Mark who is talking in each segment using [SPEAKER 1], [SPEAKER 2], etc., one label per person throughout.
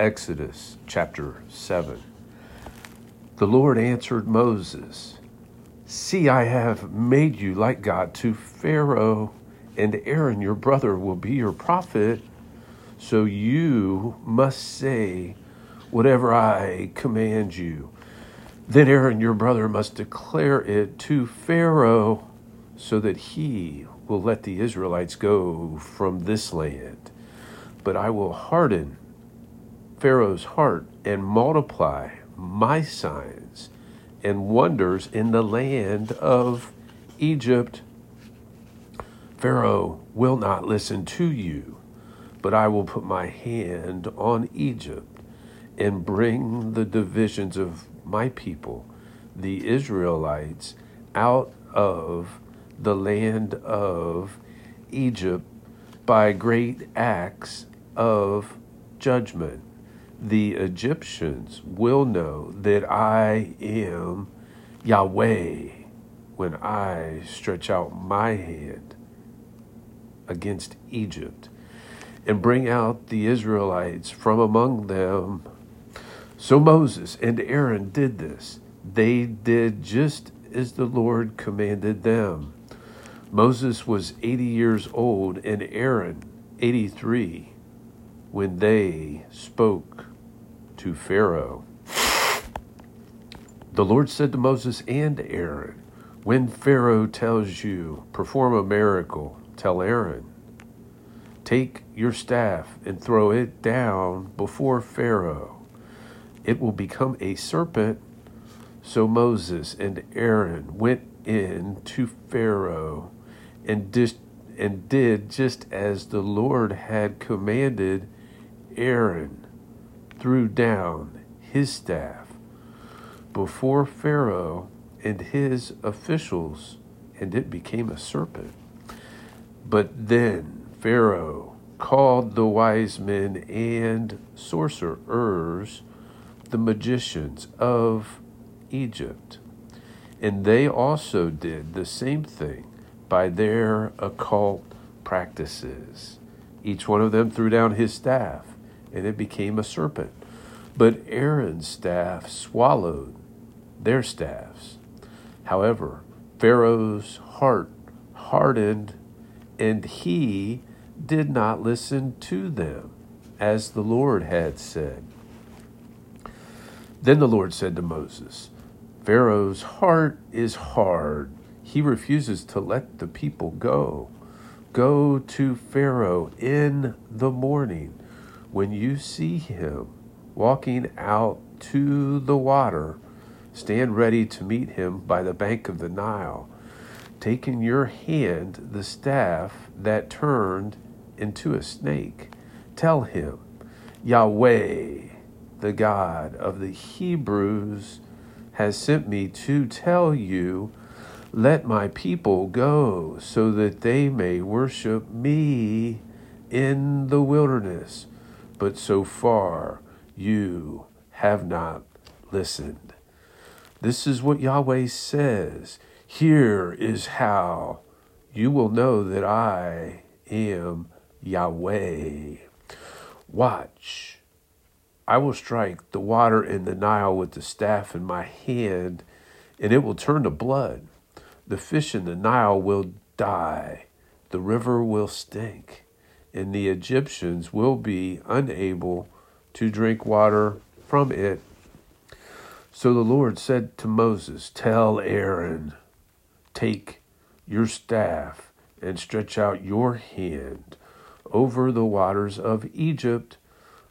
[SPEAKER 1] Exodus chapter 7. The Lord answered Moses, See, I have made you like God to Pharaoh, and Aaron your brother will be your prophet. So you must say whatever I command you. Then Aaron your brother must declare it to Pharaoh, so that he will let the Israelites go from this land. But I will harden Pharaoh's heart and multiply my signs and wonders in the land of Egypt. Pharaoh will not listen to you, but I will put my hand on Egypt and bring the divisions of my people, the Israelites, out of the land of Egypt by great acts of judgment the Egyptians will know that I am Yahweh when I stretch out my hand against Egypt and bring out the Israelites from among them. So Moses and Aaron did this. They did just as the Lord commanded them. Moses was 80 years old and Aaron 83 when they spoke to Pharaoh. The Lord said to Moses and Aaron, When Pharaoh tells you, perform a miracle, tell Aaron, Take your staff and throw it down before Pharaoh. It will become a serpent. So Moses and Aaron went in to Pharaoh and, dis- and did just as the Lord had commanded Aaron threw down his staff before Pharaoh and his officials, and it became a serpent. But then Pharaoh called the wise men and sorcerers, the magicians of Egypt, and they also did the same thing by their occult practices. Each one of them threw down his staff and it became a serpent. But Aaron's staff swallowed their staffs. However, Pharaoh's heart hardened, and he did not listen to them, as the Lord had said. Then the Lord said to Moses, Pharaoh's heart is hard. He refuses to let the people go. Go to Pharaoh in the morning when you see him walking out to the water, stand ready to meet him by the bank of the Nile, taking your hand the staff that turned into a snake. Tell him, Yahweh, the God of the Hebrews, has sent me to tell you, let my people go so that they may worship me in the wilderness but so far you have not listened. This is what Yahweh says. Here is how you will know that I am Yahweh. Watch. I will strike the water in the Nile with the staff in my hand, and it will turn to blood. The fish in the Nile will die. The river will stink and the Egyptians will be unable to drink water from it. So the Lord said to Moses, Tell Aaron, take your staff and stretch out your hand over the waters of Egypt,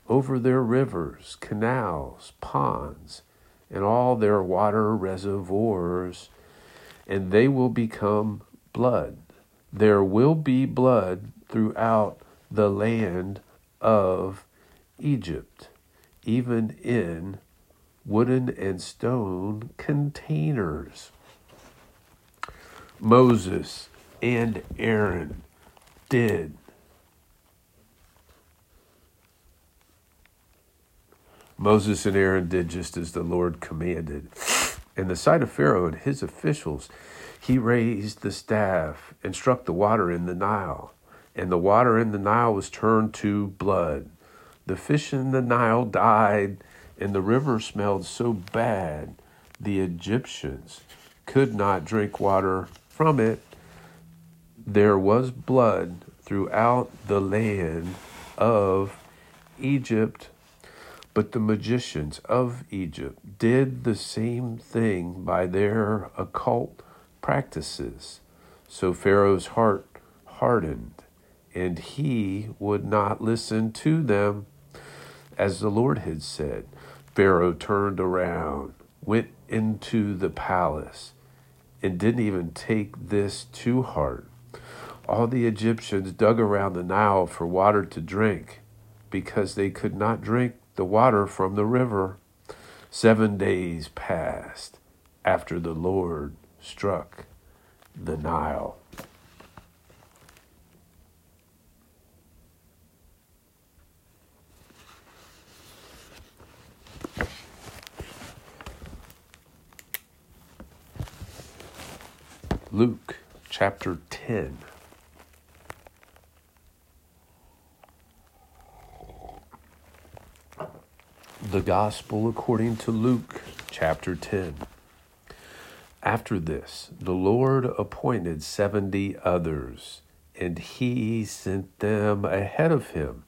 [SPEAKER 1] over their rivers, canals, ponds, and all their water reservoirs, and they will become blood. There will be blood throughout the land of Egypt, even in wooden and stone containers. Moses and Aaron did. Moses and Aaron did just as the Lord commanded. In the sight of Pharaoh and his officials, he raised the staff and struck the water in the Nile and the water in the Nile was turned to blood. The fish in the Nile died, and the river smelled so bad the Egyptians could not drink water from it. There was blood throughout the land of Egypt. But the magicians of Egypt did the same thing by their occult practices. So Pharaoh's heart hardened, and he would not listen to them. As the Lord had said, Pharaoh turned around, went into the palace, and didn't even take this to heart. All the Egyptians dug around the Nile for water to drink because they could not drink the water from the river. Seven days passed after the Lord struck the Nile. Luke chapter 10. The Gospel according to Luke chapter 10. After this, the Lord appointed seventy others, and he sent them ahead of him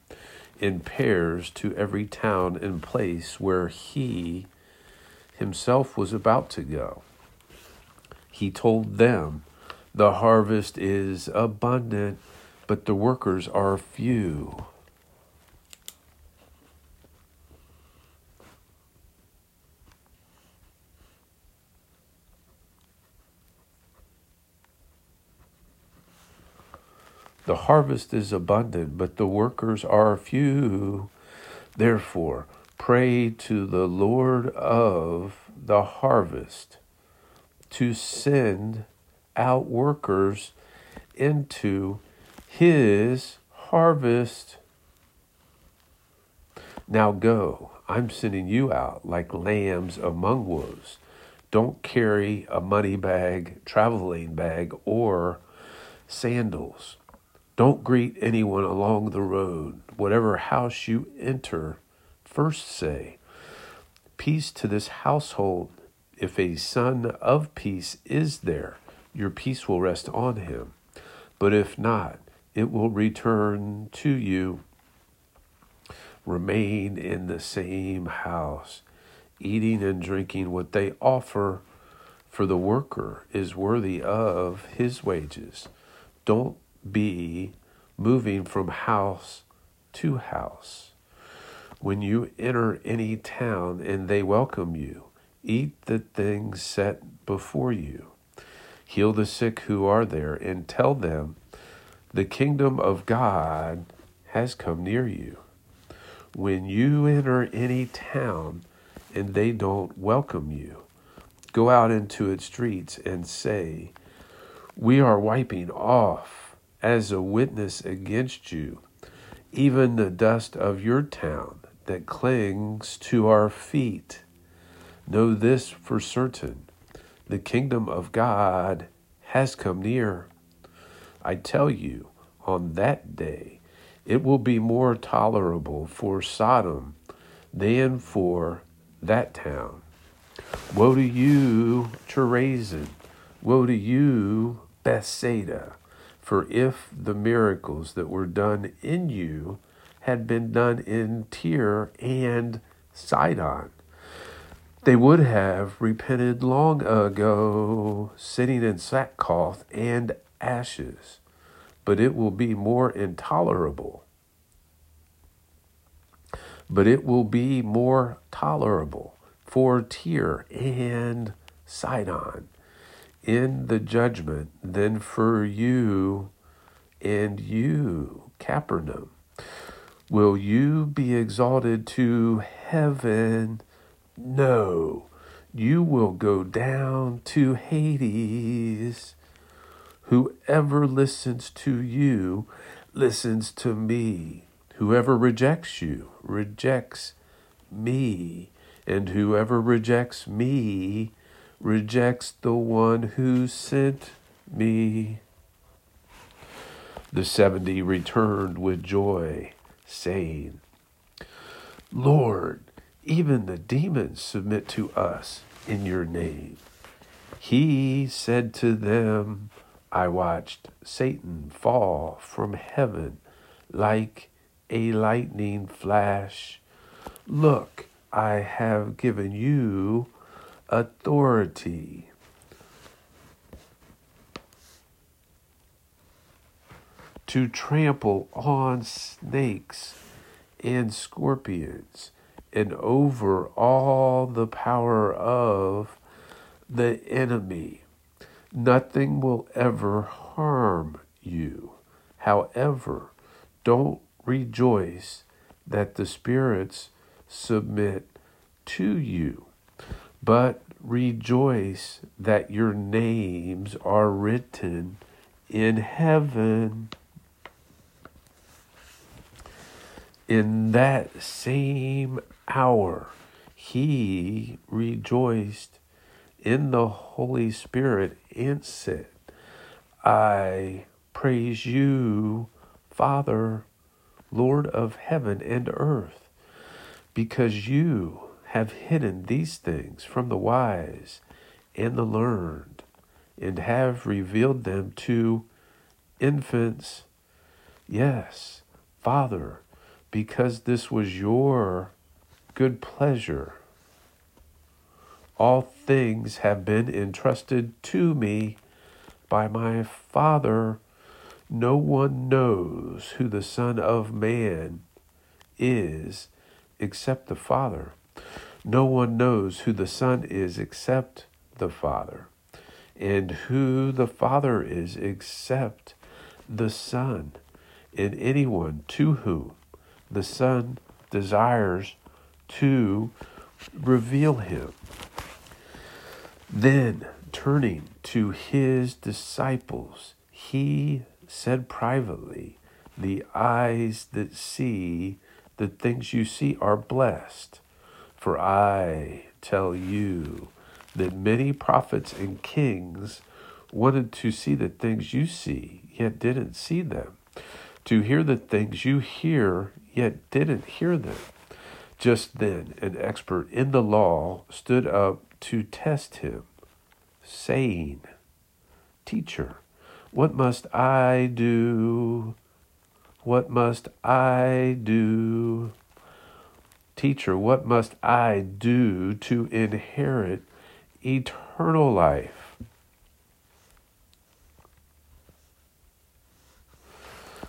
[SPEAKER 1] in pairs to every town and place where he himself was about to go he told them, The harvest is abundant, but the workers are few. The harvest is abundant, but the workers are few. Therefore, pray to the Lord of the harvest to send out workers into his harvest. Now go, I'm sending you out like lambs among wolves. Don't carry a money bag, traveling bag, or sandals. Don't greet anyone along the road. Whatever house you enter, first say, Peace to this household. If a son of peace is there, your peace will rest on him. But if not, it will return to you. Remain in the same house, eating and drinking what they offer, for the worker is worthy of his wages. Don't be moving from house to house. When you enter any town and they welcome you, Eat the things set before you. Heal the sick who are there, and tell them the kingdom of God has come near you. When you enter any town and they don't welcome you, go out into its streets and say, We are wiping off as a witness against you even the dust of your town that clings to our feet. Know this for certain the kingdom of God has come near. I tell you, on that day, it will be more tolerable for Sodom than for that town. Woe to you, Chorazin! Woe to you, Bethsaida! For if the miracles that were done in you had been done in Tyre and Sidon, they would have repented long ago, sitting in sackcloth and ashes, but it will be more intolerable. But it will be more tolerable for Tyre and Sidon in the judgment than for you and you, Capernaum. Will you be exalted to heaven? No, you will go down to Hades. Whoever listens to you listens to me. Whoever rejects you rejects me. And whoever rejects me rejects the one who sent me. The seventy returned with joy, saying, Lord, even the demons submit to us in your name. He said to them, I watched Satan fall from heaven like a lightning flash. Look, I have given you authority. To trample on snakes and scorpions and over all the power of the enemy. Nothing will ever harm you. However, don't rejoice that the spirits submit to you, but rejoice that your names are written in heaven. In that same hour, he rejoiced in the Holy Spirit and said, I praise you, Father, Lord of heaven and earth, because you have hidden these things from the wise and the learned, and have revealed them to infants. Yes, Father, because this was your good pleasure. All things have been entrusted to me by my Father. No one knows who the Son of Man is except the Father. No one knows who the Son is except the Father, and who the Father is except the Son, and anyone to whom the Son desires to reveal him. Then, turning to his disciples, he said privately, The eyes that see the things you see are blessed. For I tell you that many prophets and kings wanted to see the things you see, yet didn't see them, to hear the things you hear, yet didn't hear them. Just then, an expert in the law stood up to test him, saying, Teacher, what must I do? What must I do? Teacher, what must I do to inherit eternal life?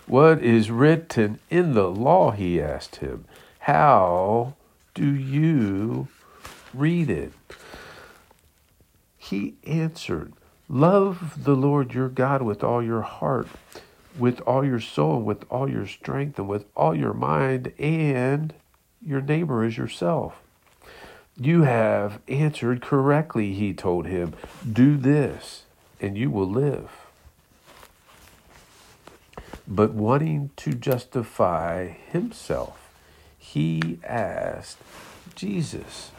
[SPEAKER 1] What is written in the law? He asked him. How do you read it? He answered, Love the Lord your God with all your heart, with all your soul, with all your strength, and with all your mind, and your neighbor as yourself. You have answered correctly, he told him. Do this, and you will live. But wanting to justify himself, he asked Jesus,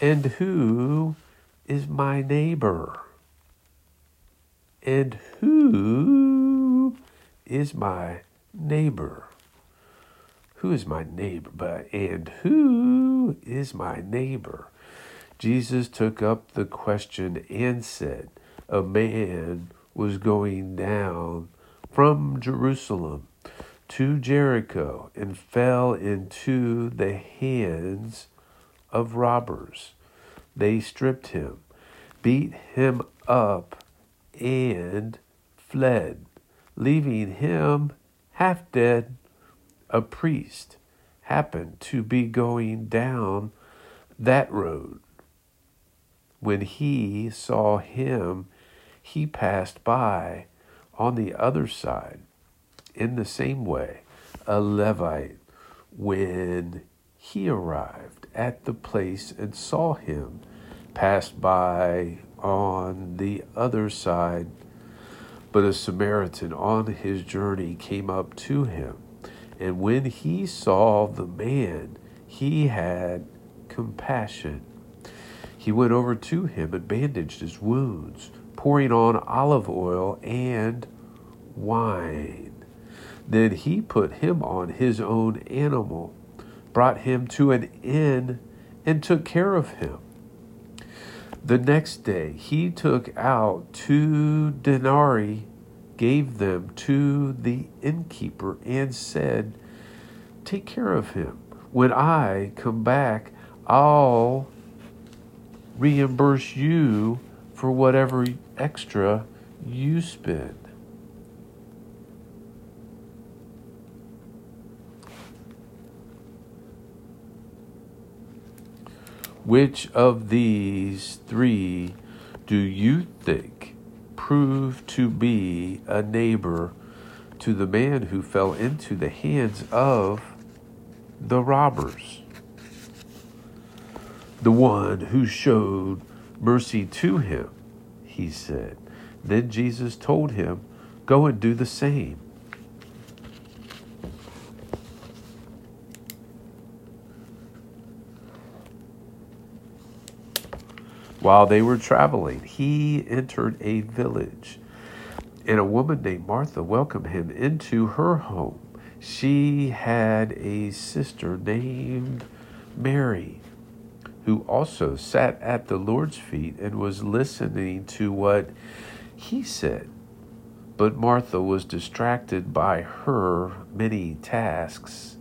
[SPEAKER 1] And who is my neighbor? And who is my neighbor? Who is my neighbor? And who is my neighbor? Jesus took up the question and said, A man was going down from Jerusalem to Jericho and fell into the hands of robbers. They stripped him, beat him up, and fled, leaving him half dead. A priest happened to be going down that road. When he saw him, he passed by on the other side in the same way, a Levite, when he arrived at the place and saw him, passed by on the other side. But a Samaritan on his journey came up to him, and when he saw the man, he had compassion. He went over to him and bandaged his wounds, pouring on olive oil and wine. Then he put him on his own animal, brought him to an inn and took care of him. The next day he took out two denarii, gave them to the innkeeper, and said, Take care of him. When I come back, I'll reimburse you for whatever extra you spend. Which of these three do you think proved to be a neighbor to the man who fell into the hands of the robbers? The one who showed mercy to him, he said. Then Jesus told him, Go and do the same. While they were traveling, he entered a village, and a woman named Martha welcomed him into her home. She had a sister named Mary, who also sat at the Lord's feet and was listening to what he said. But Martha was distracted by her many tasks,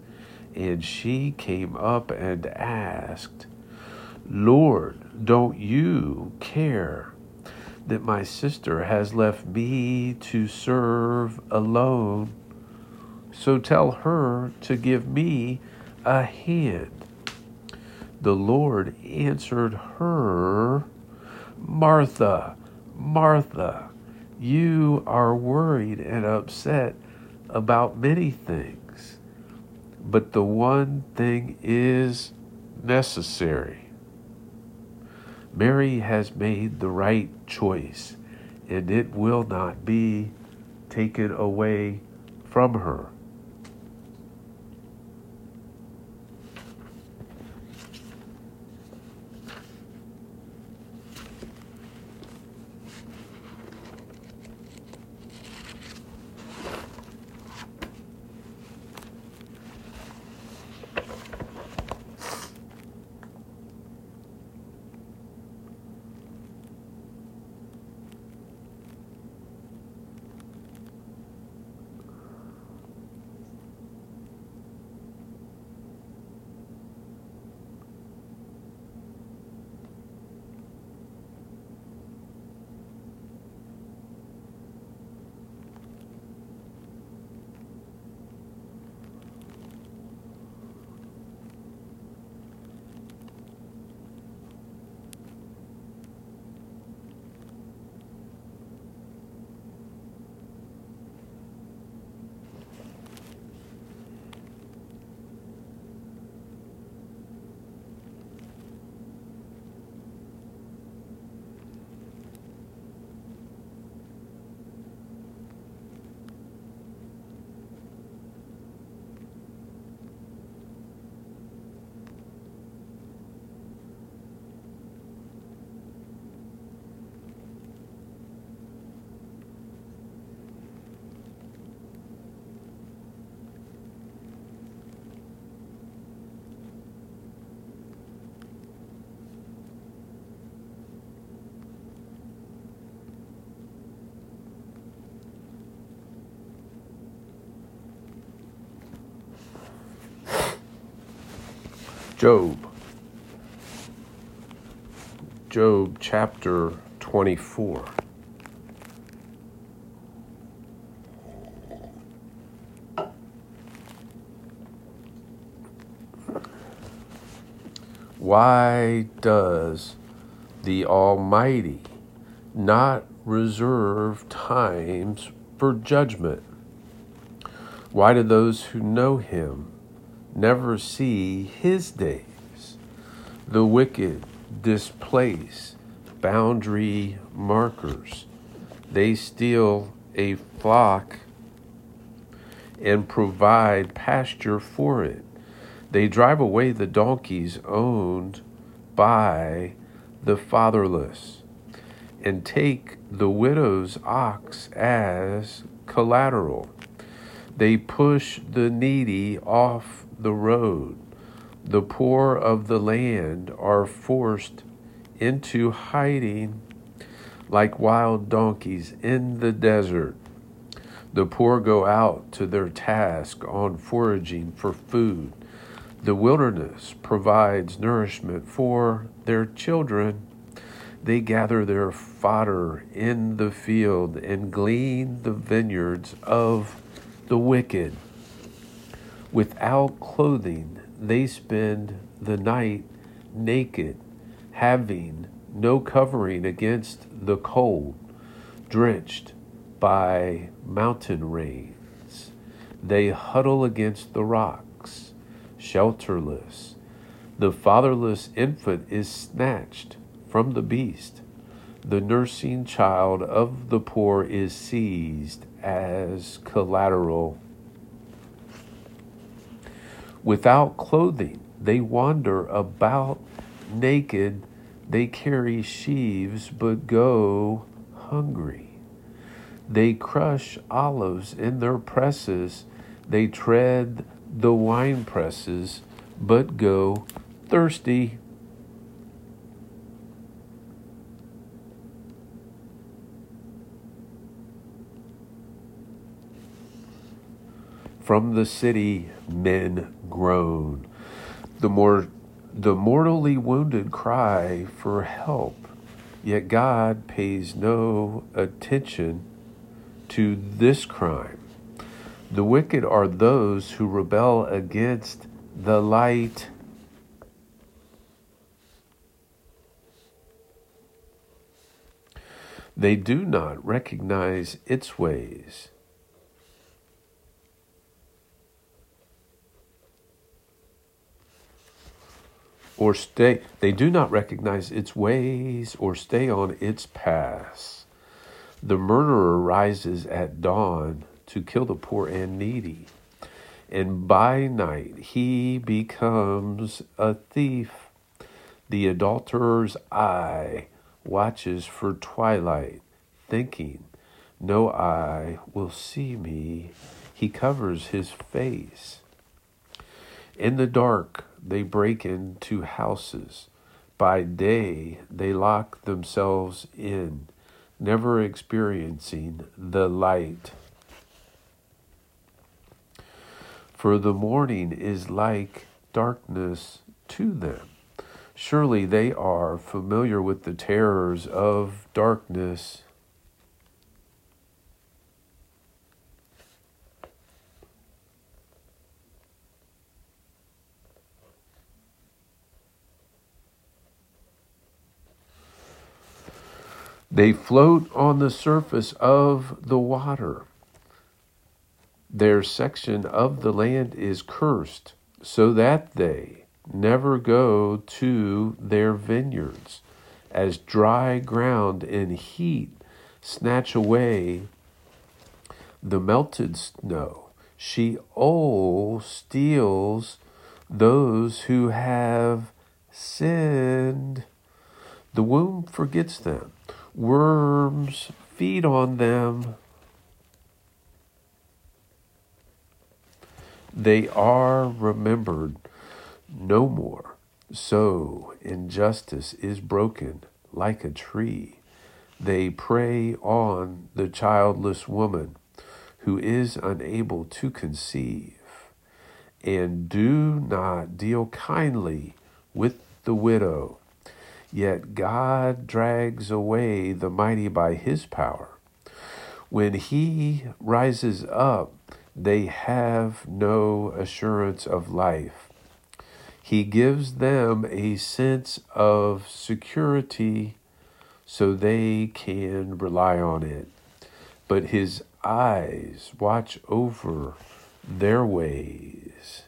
[SPEAKER 1] and she came up and asked, Lord, don't you care that my sister has left me to serve alone? So tell her to give me a hand. The Lord answered her, Martha, Martha, you are worried and upset about many things, but the one thing is necessary. Mary has made the right choice, and it will not be taken away from her. Job. Job chapter 24. Why does the Almighty not reserve times for judgment? Why do those who know Him never see his days. The wicked displace boundary markers. They steal a flock and provide pasture for it. They drive away the donkeys owned by the fatherless and take the widow's ox as collateral. They push the needy off the road, The poor of the land are forced into hiding like wild donkeys in the desert. The poor go out to their task on foraging for food. The wilderness provides nourishment for their children. They gather their fodder in the field and glean the vineyards of the wicked. Without clothing, they spend the night naked, having no covering against the cold, drenched by mountain rains. They huddle against the rocks, shelterless. The fatherless infant is snatched from the beast. The nursing child of the poor is seized as collateral. Without clothing, they wander about naked. They carry sheaves but go hungry. They crush olives in their presses. They tread the wine presses but go thirsty. From the city men groan. The more the mortally wounded cry for help, yet God pays no attention to this crime. The wicked are those who rebel against the light. They do not recognize its ways. Or stay they do not recognize its ways or stay on its paths. The murderer rises at dawn to kill the poor and needy and by night he becomes a thief. The adulterer's eye watches for twilight thinking no eye will see me. He covers his face. In the dark they break into houses. By day, they lock themselves in, never experiencing the light. For the morning is like darkness to them. Surely they are familiar with the terrors of darkness They float on the surface of the water. Their section of the land is cursed, so that they never go to their vineyards, as dry ground and heat snatch away the melted snow. She Sheol steals those who have sinned. The womb forgets them Worms feed on them. They are remembered no more. So injustice is broken like a tree. They prey on the childless woman who is unable to conceive, and do not deal kindly with the widow Yet God drags away the mighty by his power. When he rises up, they have no assurance of life. He gives them a sense of security so they can rely on it. But his eyes watch over their ways.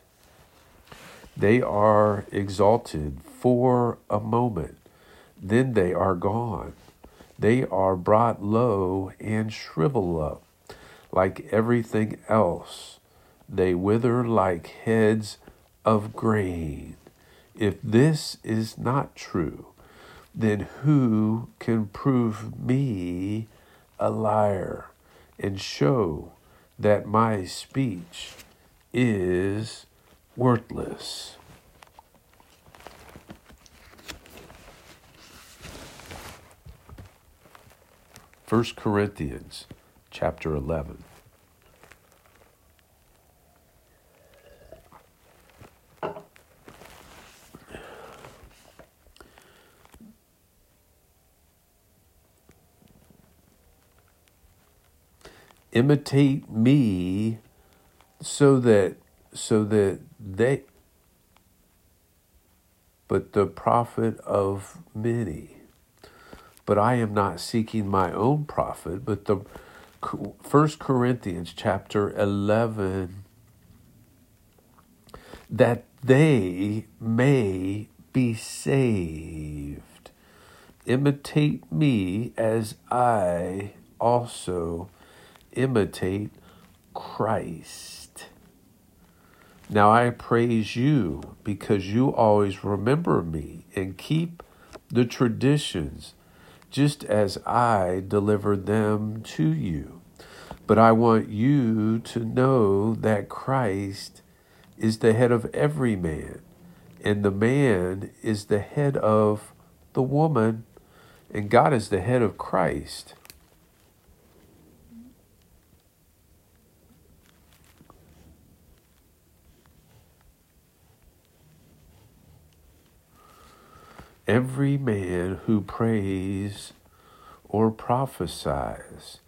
[SPEAKER 1] They are exalted for a moment then they are gone. They are brought low and shrivel up. Like everything else, they wither like heads of grain. If this is not true, then who can prove me a liar and show that my speech is worthless? 1 Corinthians chapter 11. imitate me so that so that they but the profit of many but i am not seeking my own profit but the first corinthians chapter 11 that they may be saved imitate me as i also imitate Christ. Now I praise you because you always remember me and keep the traditions just as I delivered them to you. But I want you to know that Christ is the head of every man, and the man is the head of the woman, and God is the head of Christ. Every man who prays or prophesies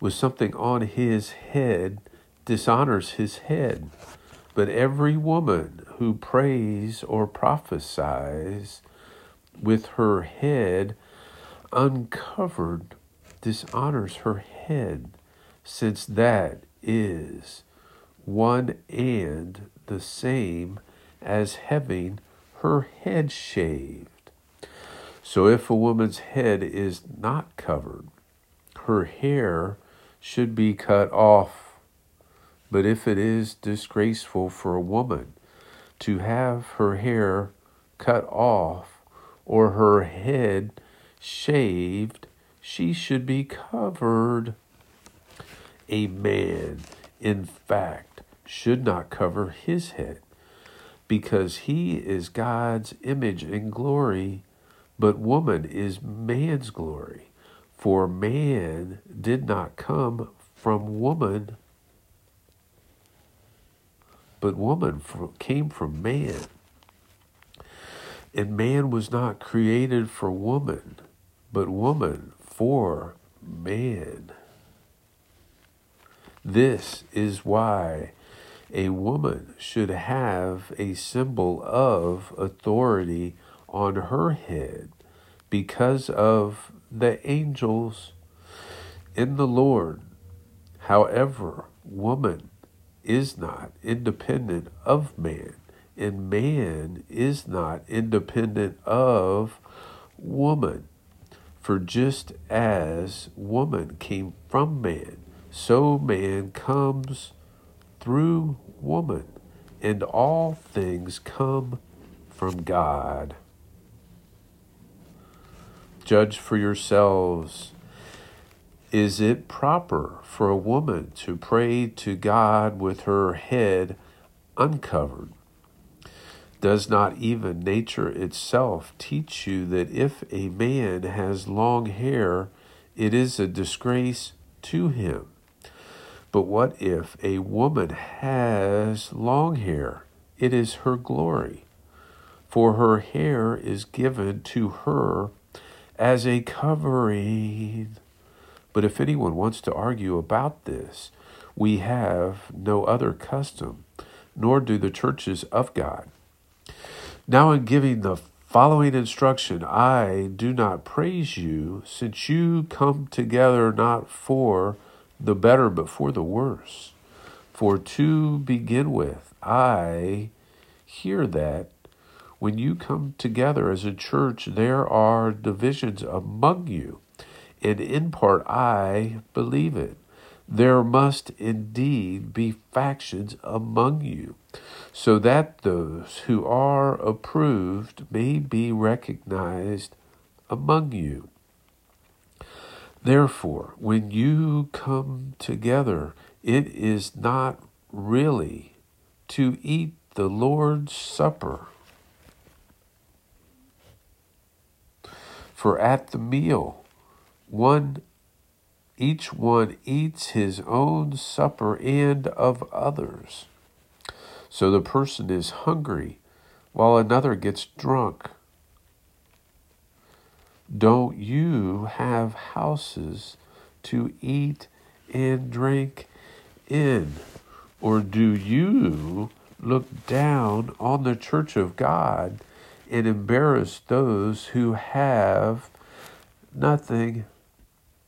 [SPEAKER 1] with something on his head dishonors his head. But every woman who prays or prophesies with her head uncovered dishonors her head, since that is one and the same as having her head shaved. So if a woman's head is not covered, her hair should be cut off. But if it is disgraceful for a woman to have her hair cut off or her head shaved, she should be covered. A man, in fact, should not cover his head because he is God's image and glory but woman is man's glory, for man did not come from woman, but woman came from man. And man was not created for woman, but woman for man. This is why a woman should have a symbol of authority on her head because of the angels in the Lord. However, woman is not independent of man, and man is not independent of woman. For just as woman came from man, so man comes through woman, and all things come from God. Judge for yourselves. Is it proper for a woman to pray to God with her head uncovered? Does not even nature itself teach you that if a man has long hair, it is a disgrace to him? But what if a woman has long hair? It is her glory, for her hair is given to her as a covering. But if anyone wants to argue about this, we have no other custom, nor do the churches of God. Now, in giving the following instruction, I do not praise you, since you come together not for the better, but for the worse. For to begin with, I hear that when you come together as a church, there are divisions among you. And in part, I believe it. There must indeed be factions among you, so that those who are approved may be recognized among you. Therefore, when you come together, it is not really to eat the Lord's Supper For at the meal, one each one eats his own supper and of others. So the person is hungry while another gets drunk. Don't you have houses to eat and drink in? Or do you look down on the church of God and embarrass those who have nothing?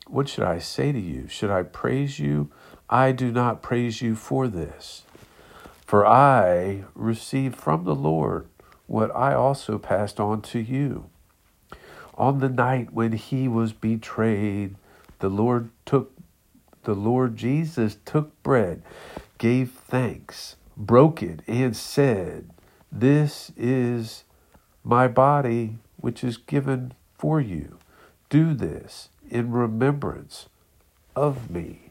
[SPEAKER 1] What should I say to you? Should I praise you? I do not praise you for this. For I received from the Lord what I also passed on to you. On the night when he was betrayed, the Lord took the Lord Jesus took bread, gave thanks, broke it, and said, This is my body, which is given for you. Do this in remembrance of me.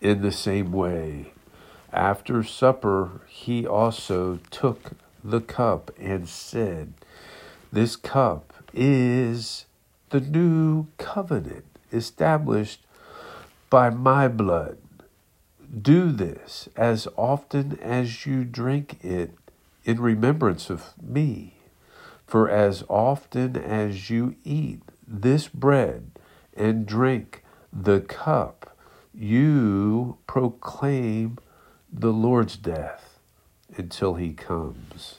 [SPEAKER 1] In the same way, after supper, he also took the cup and said, This cup is the new covenant established by my blood. Do this as often as you drink it in remembrance of me. For as often as you eat this bread and drink the cup, you proclaim the Lord's death until he comes.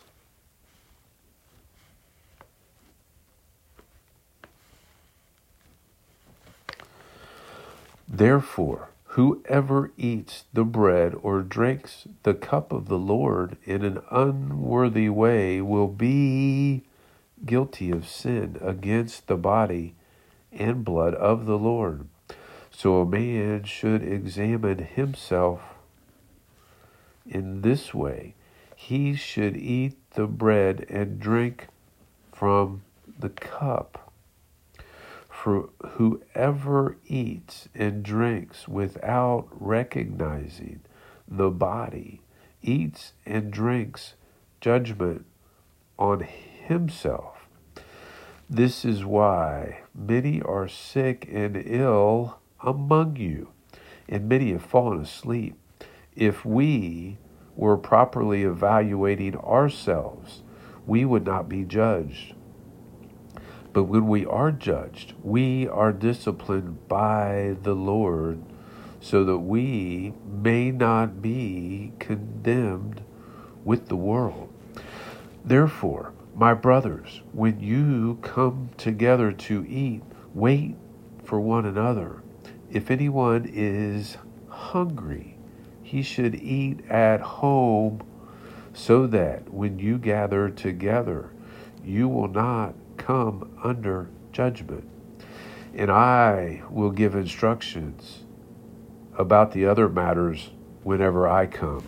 [SPEAKER 1] Therefore, whoever eats the bread or drinks the cup of the Lord in an unworthy way will be guilty of sin against the body and blood of the Lord. So a man should examine himself in this way. He should eat the bread and drink from the cup. For whoever eats and drinks without recognizing the body eats and drinks judgment on himself. This is why many are sick and ill among you, and many have fallen asleep. If we were properly evaluating ourselves, we would not be judged. But when we are judged, we are disciplined by the Lord so that we may not be condemned with the world. Therefore, my brothers, when you come together to eat, wait for one another. If anyone is hungry, he should eat at home so that when you gather together, you will not come under judgment. And I will give instructions about the other matters whenever I come.